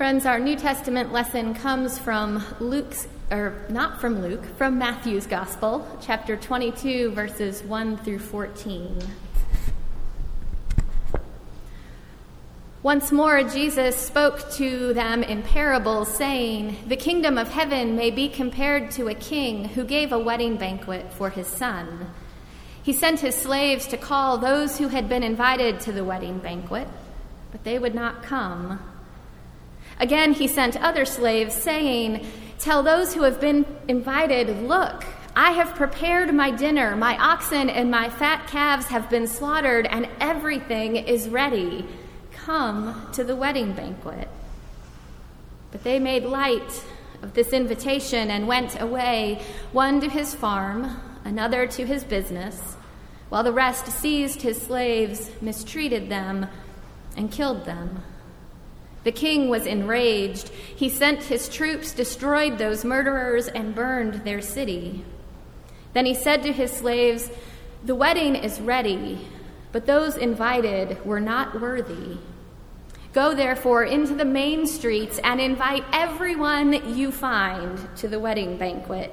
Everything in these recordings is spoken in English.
Friends, our New Testament lesson comes from Luke's, or not from Luke, from Matthew's Gospel, chapter 22, verses 1 through 14. Once more, Jesus spoke to them in parables, saying, The kingdom of heaven may be compared to a king who gave a wedding banquet for his son. He sent his slaves to call those who had been invited to the wedding banquet, but they would not come. Again, he sent other slaves, saying, Tell those who have been invited, Look, I have prepared my dinner. My oxen and my fat calves have been slaughtered, and everything is ready. Come to the wedding banquet. But they made light of this invitation and went away, one to his farm, another to his business, while the rest seized his slaves, mistreated them, and killed them. The king was enraged. He sent his troops, destroyed those murderers, and burned their city. Then he said to his slaves, The wedding is ready, but those invited were not worthy. Go therefore into the main streets and invite everyone you find to the wedding banquet.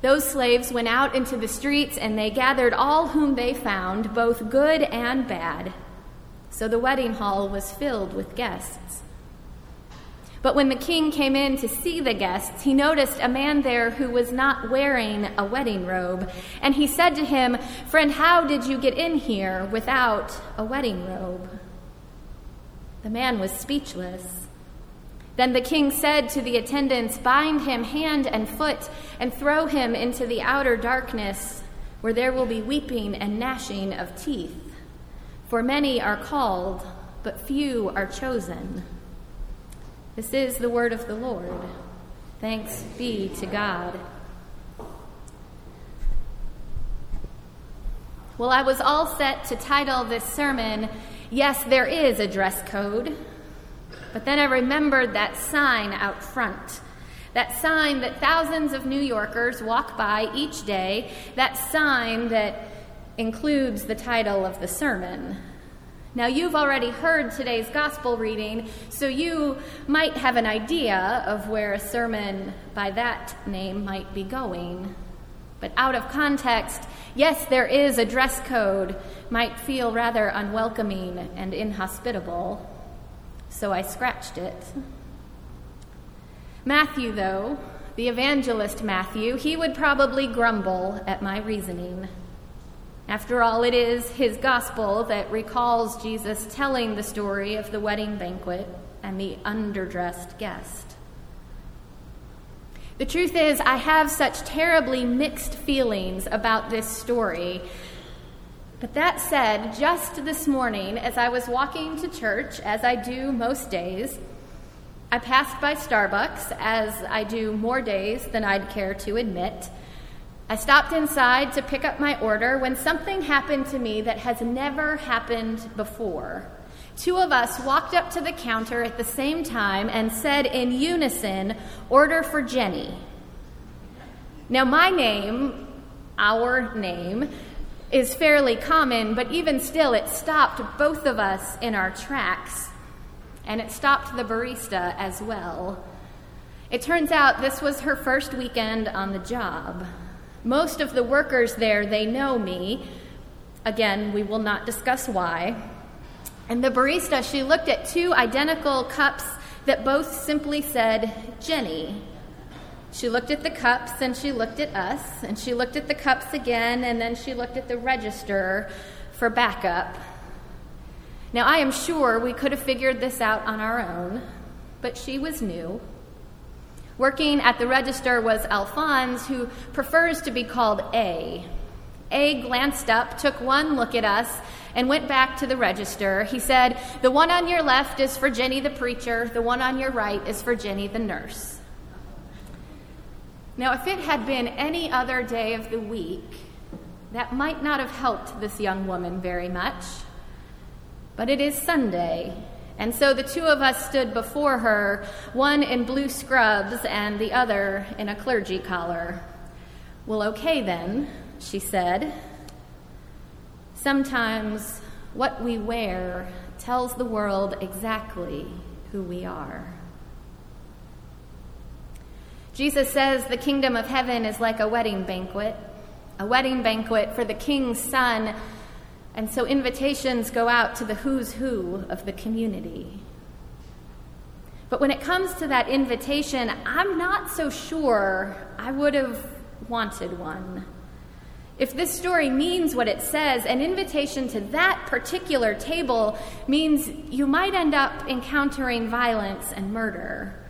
Those slaves went out into the streets and they gathered all whom they found, both good and bad. So the wedding hall was filled with guests. But when the king came in to see the guests, he noticed a man there who was not wearing a wedding robe. And he said to him, Friend, how did you get in here without a wedding robe? The man was speechless. Then the king said to the attendants, Bind him hand and foot and throw him into the outer darkness, where there will be weeping and gnashing of teeth. For many are called, but few are chosen. This is the word of the Lord. Thanks be to God. Well, I was all set to title this sermon, Yes, There Is a Dress Code. But then I remembered that sign out front. That sign that thousands of New Yorkers walk by each day. That sign that includes the title of the sermon. Now, you've already heard today's gospel reading, so you might have an idea of where a sermon by that name might be going. But out of context, yes, there is a dress code, might feel rather unwelcoming and inhospitable. So I scratched it. Matthew, though, the evangelist Matthew, he would probably grumble at my reasoning. After all, it is his gospel that recalls Jesus telling the story of the wedding banquet and the underdressed guest. The truth is, I have such terribly mixed feelings about this story. But that said, just this morning, as I was walking to church, as I do most days, I passed by Starbucks, as I do more days than I'd care to admit. I stopped inside to pick up my order when something happened to me that has never happened before. Two of us walked up to the counter at the same time and said in unison, Order for Jenny. Now, my name, our name, is fairly common, but even still, it stopped both of us in our tracks. And it stopped the barista as well. It turns out this was her first weekend on the job. Most of the workers there, they know me. Again, we will not discuss why. And the barista, she looked at two identical cups that both simply said, Jenny. She looked at the cups and she looked at us, and she looked at the cups again, and then she looked at the register for backup. Now, I am sure we could have figured this out on our own, but she was new. Working at the register was Alphonse, who prefers to be called A. A glanced up, took one look at us, and went back to the register. He said, The one on your left is for Jenny the preacher, the one on your right is for Jenny the nurse. Now, if it had been any other day of the week, that might not have helped this young woman very much. But it is Sunday, and so the two of us stood before her, one in blue scrubs and the other in a clergy collar. Well, okay then, she said. Sometimes what we wear tells the world exactly who we are. Jesus says the kingdom of heaven is like a wedding banquet, a wedding banquet for the king's son. And so invitations go out to the who's who of the community. But when it comes to that invitation, I'm not so sure I would have wanted one. If this story means what it says, an invitation to that particular table means you might end up encountering violence and murder.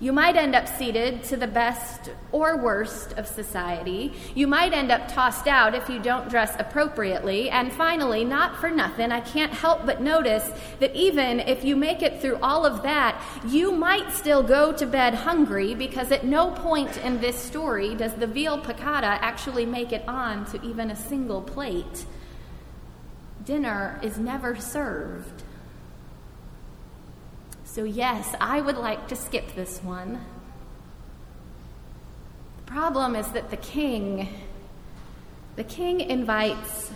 You might end up seated to the best or worst of society. You might end up tossed out if you don't dress appropriately. And finally, not for nothing, I can't help but notice that even if you make it through all of that, you might still go to bed hungry because at no point in this story does the veal piccata actually make it on to even a single plate. Dinner is never served. So, yes, I would like to skip this one. The problem is that the king, the king invites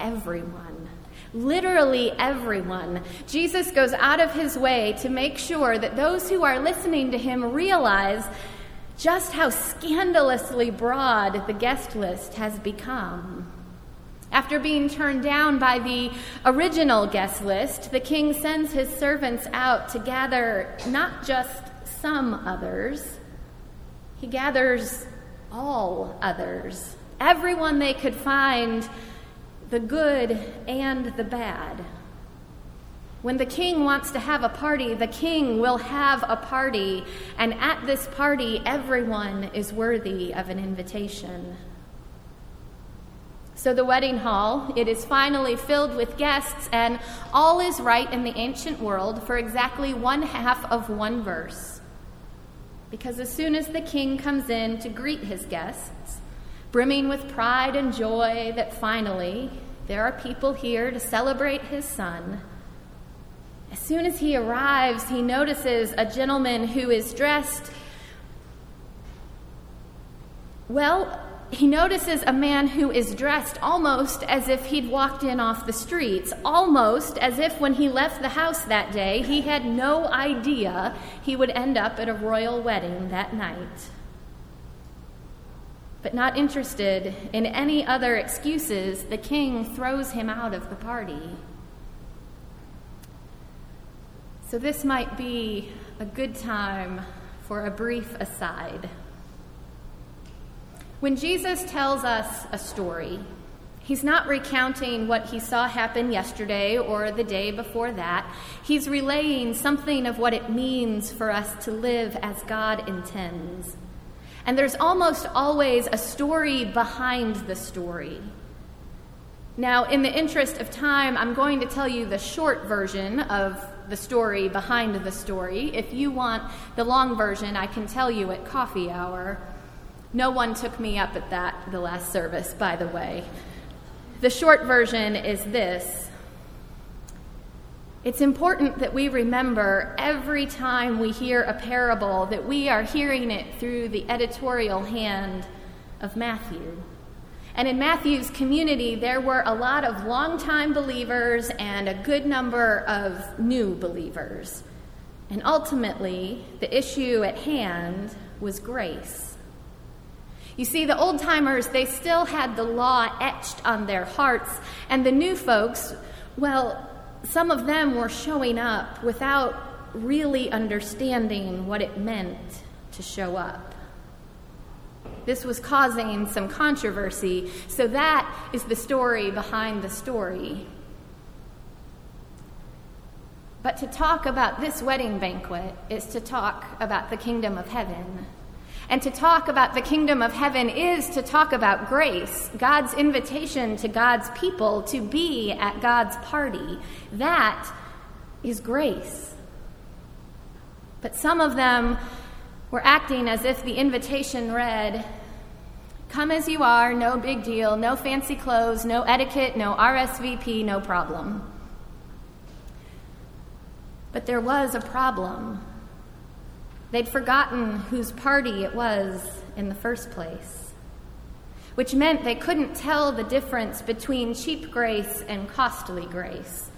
everyone. Literally everyone. Jesus goes out of his way to make sure that those who are listening to him realize just how scandalously broad the guest list has become. After being turned down by the original guest list, the king sends his servants out to gather not just some others, he gathers all others, everyone they could find, the good and the bad. When the king wants to have a party, the king will have a party, and at this party, everyone is worthy of an invitation. So the wedding hall, it is finally filled with guests, and all is right in the ancient world for exactly one half of one verse. Because as soon as the king comes in to greet his guests, brimming with pride and joy that finally there are people here to celebrate his son, as soon as he arrives, he notices a gentleman who is dressed, well, he notices a man who is dressed almost as if he'd walked in off the streets, almost as if when he left the house that day, he had no idea he would end up at a royal wedding that night. But not interested in any other excuses, the king throws him out of the party. So, this might be a good time for a brief aside. When Jesus tells us a story, He's not recounting what he saw happen yesterday or the day before that. He's relaying something of what it means for us to live as God intends. And there's almost always a story behind the story. Now, in the interest of time, I'm going to tell you the short version of the story behind the story. If you want the long version, I can tell you at coffee hour. No one took me up at that the last service, by the way. The short version is this It's important that we remember every time we hear a parable that we are hearing it through the editorial hand of Matthew. And in Matthew's community, there were a lot of longtime believers and a good number of new believers. And ultimately, the issue at hand was grace. You see, the old timers, they still had the law etched on their hearts, and the new folks, well, some of them were showing up without really understanding what it meant to show up. This was causing some controversy, so that is the story behind the story. But to talk about this wedding banquet is to talk about the kingdom of heaven. And to talk about the kingdom of heaven is to talk about grace, God's invitation to God's people to be at God's party. That is grace. But some of them were acting as if the invitation read, Come as you are, no big deal, no fancy clothes, no etiquette, no RSVP, no problem. But there was a problem. They'd forgotten whose party it was in the first place, which meant they couldn't tell the difference between cheap grace and costly grace.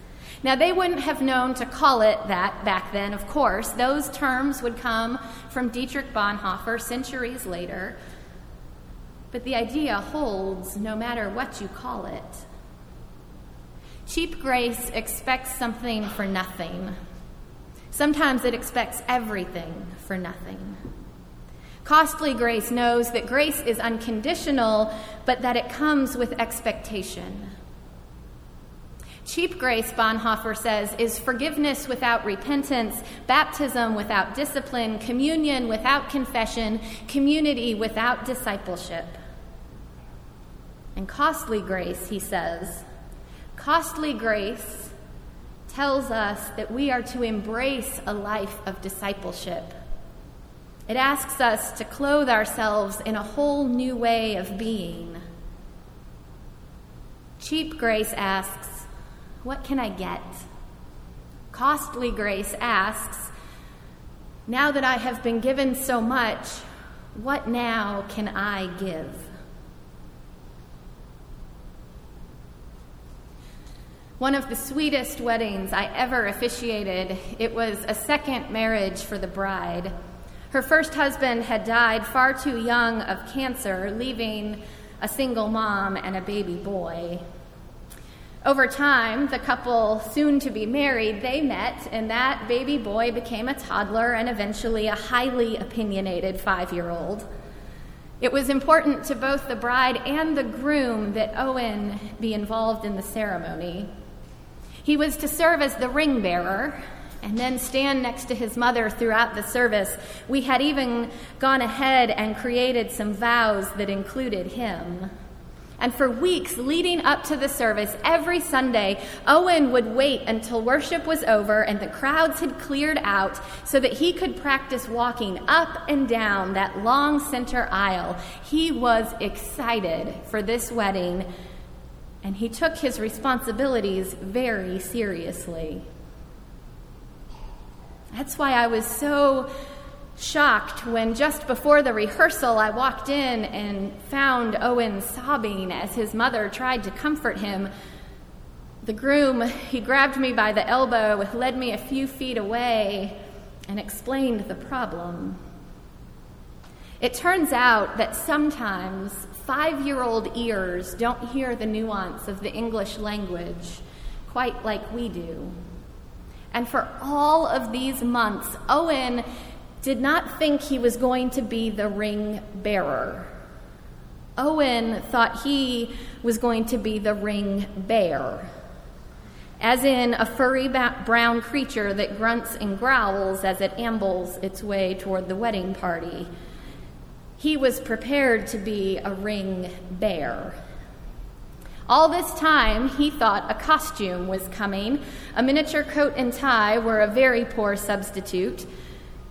Now, they wouldn't have known to call it that back then, of course. Those terms would come from Dietrich Bonhoeffer centuries later. But the idea holds no matter what you call it. Cheap grace expects something for nothing. Sometimes it expects everything for nothing. Costly grace knows that grace is unconditional, but that it comes with expectation. Cheap grace, Bonhoeffer says, is forgiveness without repentance, baptism without discipline, communion without confession, community without discipleship. And costly grace, he says, costly grace tells us that we are to embrace a life of discipleship. It asks us to clothe ourselves in a whole new way of being. Cheap grace asks, what can I get? Costly grace asks, Now that I have been given so much, what now can I give? One of the sweetest weddings I ever officiated, it was a second marriage for the bride. Her first husband had died far too young of cancer, leaving a single mom and a baby boy. Over time, the couple, soon to be married, they met, and that baby boy became a toddler and eventually a highly opinionated five year old. It was important to both the bride and the groom that Owen be involved in the ceremony. He was to serve as the ring bearer and then stand next to his mother throughout the service. We had even gone ahead and created some vows that included him. And for weeks leading up to the service, every Sunday, Owen would wait until worship was over and the crowds had cleared out so that he could practice walking up and down that long center aisle. He was excited for this wedding, and he took his responsibilities very seriously. That's why I was so shocked when just before the rehearsal I walked in and found Owen sobbing as his mother tried to comfort him. The groom, he grabbed me by the elbow, led me a few feet away, and explained the problem. It turns out that sometimes five year old ears don't hear the nuance of the English language quite like we do. And for all of these months, Owen did not think he was going to be the ring bearer. Owen thought he was going to be the ring bear, as in a furry brown creature that grunts and growls as it ambles its way toward the wedding party. He was prepared to be a ring bear. All this time, he thought a costume was coming. A miniature coat and tie were a very poor substitute.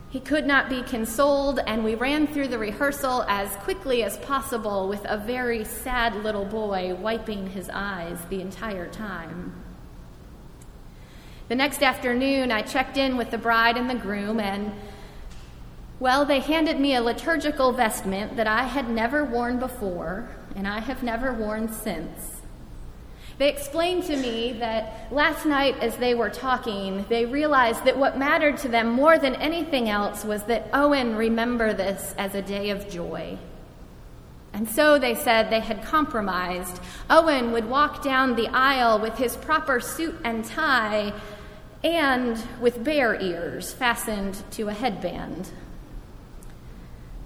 He could not be consoled, and we ran through the rehearsal as quickly as possible with a very sad little boy wiping his eyes the entire time. The next afternoon, I checked in with the bride and the groom, and well, they handed me a liturgical vestment that I had never worn before, and I have never worn since. They explained to me that last night, as they were talking, they realized that what mattered to them more than anything else was that Owen remember this as a day of joy. And so they said they had compromised. Owen would walk down the aisle with his proper suit and tie and with bear ears fastened to a headband.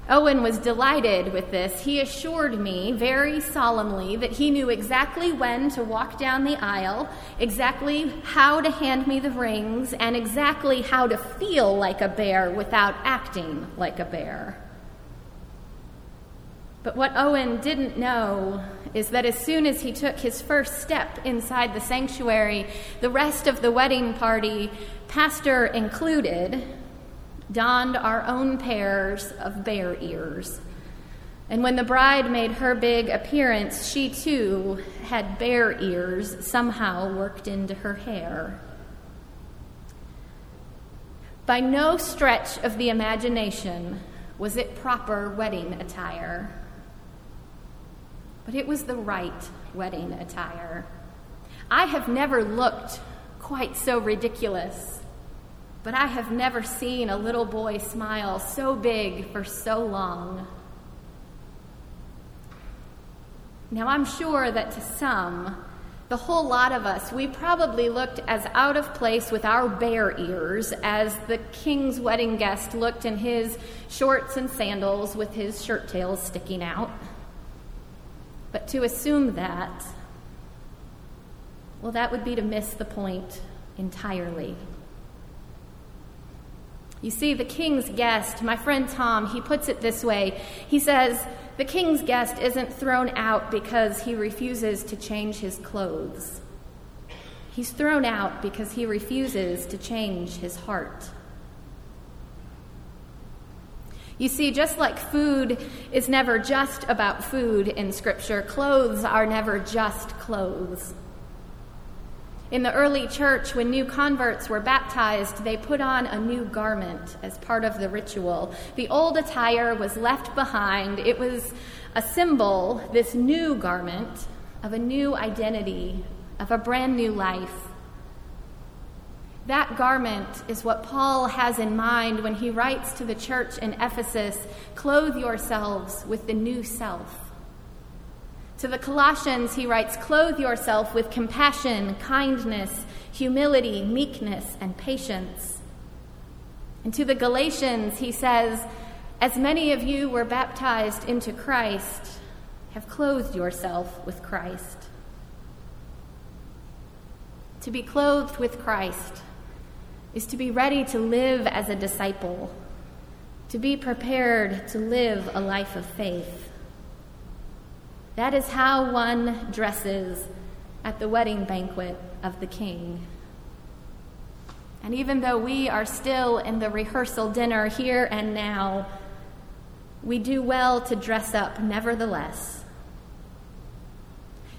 Owen was delighted with this. He assured me very solemnly that he knew exactly when to walk down the aisle, exactly how to hand me the rings, and exactly how to feel like a bear without acting like a bear. But what Owen didn't know is that as soon as he took his first step inside the sanctuary, the rest of the wedding party, pastor included, donned our own pairs of bear ears. And when the bride made her big appearance, she too had bear ears somehow worked into her hair. By no stretch of the imagination was it proper wedding attire, but it was the right wedding attire. I have never looked quite so ridiculous. But I have never seen a little boy smile so big for so long. Now, I'm sure that to some, the whole lot of us, we probably looked as out of place with our bear ears as the king's wedding guest looked in his shorts and sandals with his shirt tails sticking out. But to assume that, well, that would be to miss the point entirely. You see, the king's guest, my friend Tom, he puts it this way. He says, The king's guest isn't thrown out because he refuses to change his clothes. He's thrown out because he refuses to change his heart. You see, just like food is never just about food in Scripture, clothes are never just clothes. In the early church, when new converts were baptized, they put on a new garment as part of the ritual. The old attire was left behind. It was a symbol, this new garment, of a new identity, of a brand new life. That garment is what Paul has in mind when he writes to the church in Ephesus clothe yourselves with the new self. To the Colossians, he writes, Clothe yourself with compassion, kindness, humility, meekness, and patience. And to the Galatians, he says, As many of you were baptized into Christ, have clothed yourself with Christ. To be clothed with Christ is to be ready to live as a disciple, to be prepared to live a life of faith. That is how one dresses at the wedding banquet of the king. And even though we are still in the rehearsal dinner here and now, we do well to dress up nevertheless.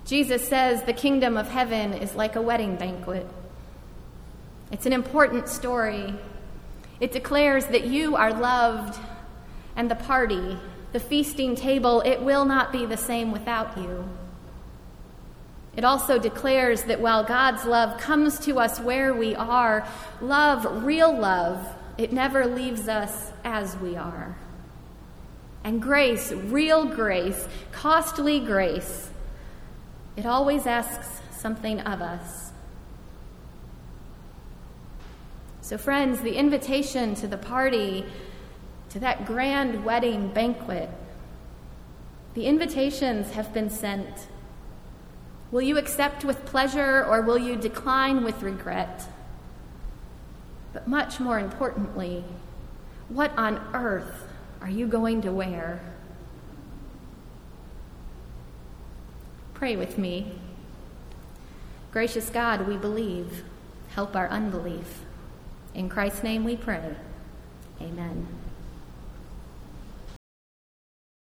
Jesus says the kingdom of heaven is like a wedding banquet. It's an important story. It declares that you are loved and the party the feasting table, it will not be the same without you. It also declares that while God's love comes to us where we are, love, real love, it never leaves us as we are. And grace, real grace, costly grace, it always asks something of us. So, friends, the invitation to the party to that grand wedding banquet. The invitations have been sent. Will you accept with pleasure or will you decline with regret? But much more importantly, what on earth are you going to wear? Pray with me. Gracious God, we believe. Help our unbelief. In Christ's name we pray. Amen.